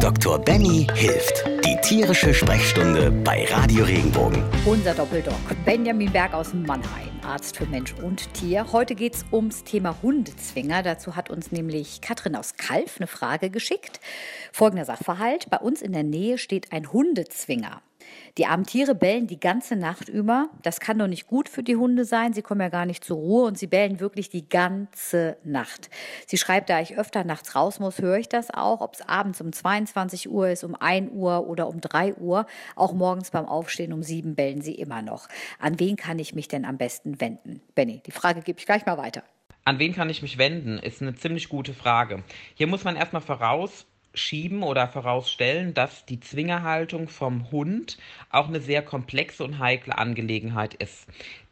Dr. Benny hilft. Die tierische Sprechstunde bei Radio Regenbogen. Unser Doppeldoc Benjamin Berg aus Mannheim, Arzt für Mensch und Tier. Heute geht es ums Thema Hundezwinger. Dazu hat uns nämlich Katrin aus Kalf eine Frage geschickt. Folgender Sachverhalt. Bei uns in der Nähe steht ein Hundezwinger. Die armen Tiere bellen die ganze Nacht über. Das kann doch nicht gut für die Hunde sein. Sie kommen ja gar nicht zur Ruhe und sie bellen wirklich die ganze Nacht. Sie schreibt, da ich öfter nachts raus muss, höre ich das auch, ob es abends um 22 Uhr ist, um 1 Uhr oder um 3 Uhr. Auch morgens beim Aufstehen um 7 bellen sie immer noch. An wen kann ich mich denn am besten wenden? Benny, die Frage gebe ich gleich mal weiter. An wen kann ich mich wenden? Ist eine ziemlich gute Frage. Hier muss man erstmal voraus schieben oder vorausstellen, dass die Zwingerhaltung vom Hund auch eine sehr komplexe und heikle Angelegenheit ist.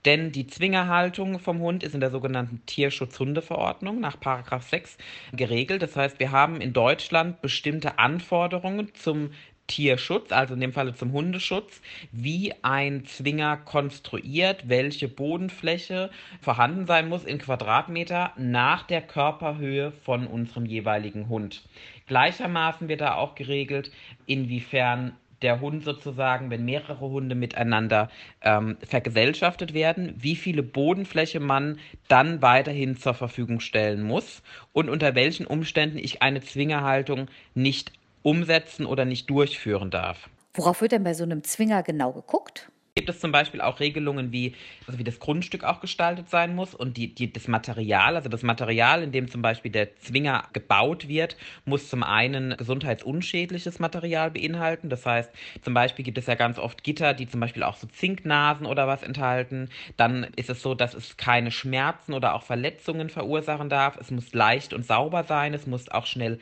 Denn die Zwingerhaltung vom Hund ist in der sogenannten Tierschutzhundeverordnung nach 6 geregelt. Das heißt, wir haben in Deutschland bestimmte Anforderungen zum Tierschutz, also in dem Falle zum Hundeschutz, wie ein Zwinger konstruiert, welche Bodenfläche vorhanden sein muss in Quadratmeter nach der Körperhöhe von unserem jeweiligen Hund. Gleichermaßen wird da auch geregelt, inwiefern der Hund sozusagen, wenn mehrere Hunde miteinander ähm, vergesellschaftet werden, wie viele Bodenfläche man dann weiterhin zur Verfügung stellen muss und unter welchen Umständen ich eine Zwingerhaltung nicht umsetzen oder nicht durchführen darf. Worauf wird denn bei so einem Zwinger genau geguckt? Gibt es zum Beispiel auch Regelungen, wie, also wie das Grundstück auch gestaltet sein muss und die, die, das Material, also das Material, in dem zum Beispiel der Zwinger gebaut wird, muss zum einen gesundheitsunschädliches Material beinhalten. Das heißt, zum Beispiel gibt es ja ganz oft Gitter, die zum Beispiel auch so Zinknasen oder was enthalten. Dann ist es so, dass es keine Schmerzen oder auch Verletzungen verursachen darf. Es muss leicht und sauber sein. Es muss auch schnell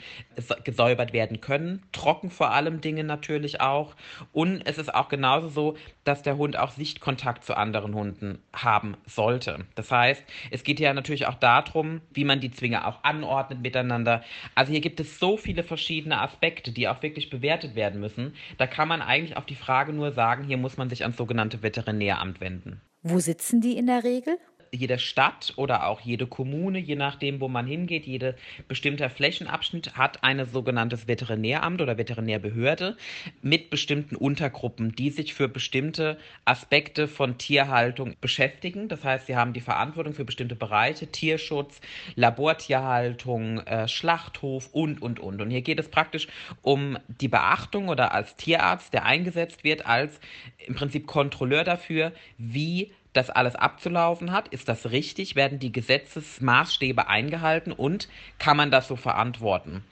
gesäubert werden können. Trocken vor allem Dinge natürlich auch. Und es ist auch genauso so, dass der Hund Hund auch Sichtkontakt zu anderen Hunden haben sollte. Das heißt, es geht ja natürlich auch darum, wie man die Zwinge auch anordnet miteinander. Also hier gibt es so viele verschiedene Aspekte, die auch wirklich bewertet werden müssen. Da kann man eigentlich auf die Frage nur sagen, hier muss man sich ans sogenannte Veterinäramt wenden. Wo sitzen die in der Regel? Jede Stadt oder auch jede Kommune, je nachdem, wo man hingeht, jede bestimmter Flächenabschnitt hat ein sogenanntes Veterinäramt oder Veterinärbehörde mit bestimmten Untergruppen, die sich für bestimmte Aspekte von Tierhaltung beschäftigen. Das heißt, sie haben die Verantwortung für bestimmte Bereiche, Tierschutz, Labortierhaltung, äh, Schlachthof und, und, und. Und hier geht es praktisch um die Beachtung oder als Tierarzt, der eingesetzt wird, als im Prinzip Kontrolleur dafür, wie das alles abzulaufen hat? Ist das richtig? Werden die Gesetzesmaßstäbe eingehalten und kann man das so verantworten?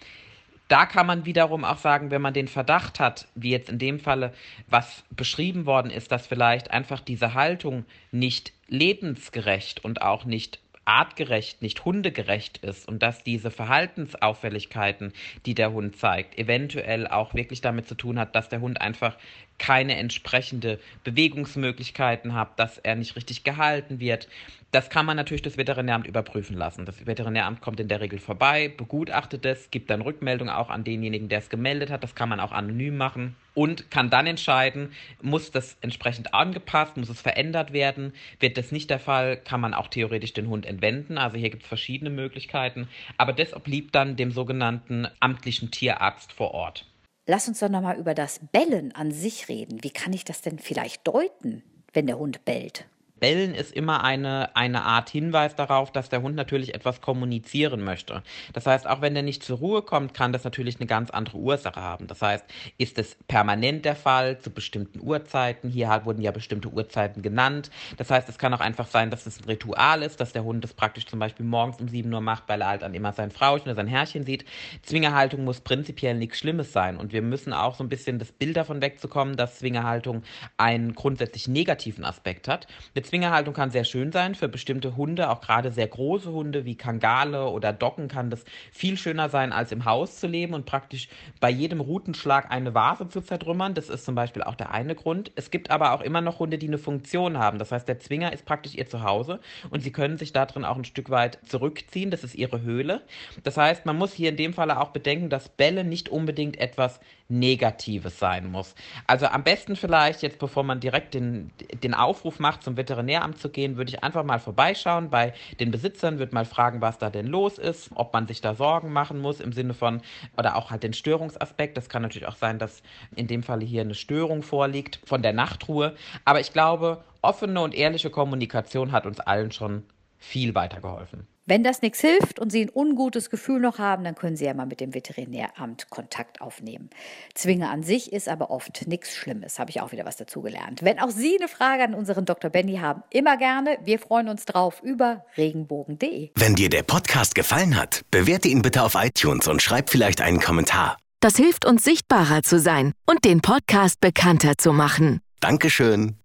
Da kann man wiederum auch sagen, wenn man den Verdacht hat, wie jetzt in dem Falle, was beschrieben worden ist, dass vielleicht einfach diese Haltung nicht lebensgerecht und auch nicht artgerecht, nicht hundegerecht ist und dass diese Verhaltensauffälligkeiten, die der Hund zeigt, eventuell auch wirklich damit zu tun hat, dass der Hund einfach keine entsprechende Bewegungsmöglichkeiten hat, dass er nicht richtig gehalten wird. Das kann man natürlich das Veterinäramt überprüfen lassen. Das Veterinäramt kommt in der Regel vorbei, begutachtet es, gibt dann Rückmeldung auch an denjenigen, der es gemeldet hat. Das kann man auch anonym machen und kann dann entscheiden, muss das entsprechend angepasst, muss es verändert werden. Wird das nicht der Fall, kann man auch theoretisch den Hund entwenden. Also hier gibt es verschiedene Möglichkeiten. Aber das obliegt dann dem sogenannten amtlichen Tierarzt vor Ort. Lass uns doch nochmal über das Bellen an sich reden. Wie kann ich das denn vielleicht deuten, wenn der Hund bellt? Bellen ist immer eine, eine Art Hinweis darauf, dass der Hund natürlich etwas kommunizieren möchte. Das heißt, auch wenn er nicht zur Ruhe kommt, kann das natürlich eine ganz andere Ursache haben. Das heißt, ist es permanent der Fall zu bestimmten Uhrzeiten? Hier wurden ja bestimmte Uhrzeiten genannt. Das heißt, es kann auch einfach sein, dass es ein Ritual ist, dass der Hund es praktisch zum Beispiel morgens um 7 Uhr macht, weil er halt dann immer sein Frauchen oder sein Herrchen sieht. Zwingerhaltung muss prinzipiell nichts Schlimmes sein. Und wir müssen auch so ein bisschen das Bild davon wegzukommen, dass Zwingerhaltung einen grundsätzlich negativen Aspekt hat. Eine Zwingerhaltung kann sehr schön sein für bestimmte Hunde, auch gerade sehr große Hunde wie Kangale oder Docken kann das viel schöner sein, als im Haus zu leben und praktisch bei jedem Rutenschlag eine Vase zu zertrümmern. Das ist zum Beispiel auch der eine Grund. Es gibt aber auch immer noch Hunde, die eine Funktion haben. Das heißt, der Zwinger ist praktisch ihr Zuhause und sie können sich darin auch ein Stück weit zurückziehen. Das ist ihre Höhle. Das heißt, man muss hier in dem Falle auch bedenken, dass Bälle nicht unbedingt etwas Negatives sein muss. Also am besten vielleicht jetzt, bevor man direkt den, den Aufruf macht zum Veterinär, Veterinäramt zu gehen, würde ich einfach mal vorbeischauen bei den Besitzern, würde mal fragen, was da denn los ist, ob man sich da Sorgen machen muss im Sinne von, oder auch halt den Störungsaspekt. Das kann natürlich auch sein, dass in dem Falle hier eine Störung vorliegt von der Nachtruhe. Aber ich glaube, offene und ehrliche Kommunikation hat uns allen schon viel weitergeholfen. Wenn das nichts hilft und Sie ein ungutes Gefühl noch haben, dann können Sie ja mal mit dem Veterinäramt Kontakt aufnehmen. Zwinge an sich ist aber oft nichts Schlimmes, habe ich auch wieder was dazugelernt. Wenn auch Sie eine Frage an unseren Dr. Benny haben, immer gerne. Wir freuen uns drauf über regenbogen.de. Wenn dir der Podcast gefallen hat, bewerte ihn bitte auf iTunes und schreib vielleicht einen Kommentar. Das hilft uns sichtbarer zu sein und den Podcast bekannter zu machen. Dankeschön.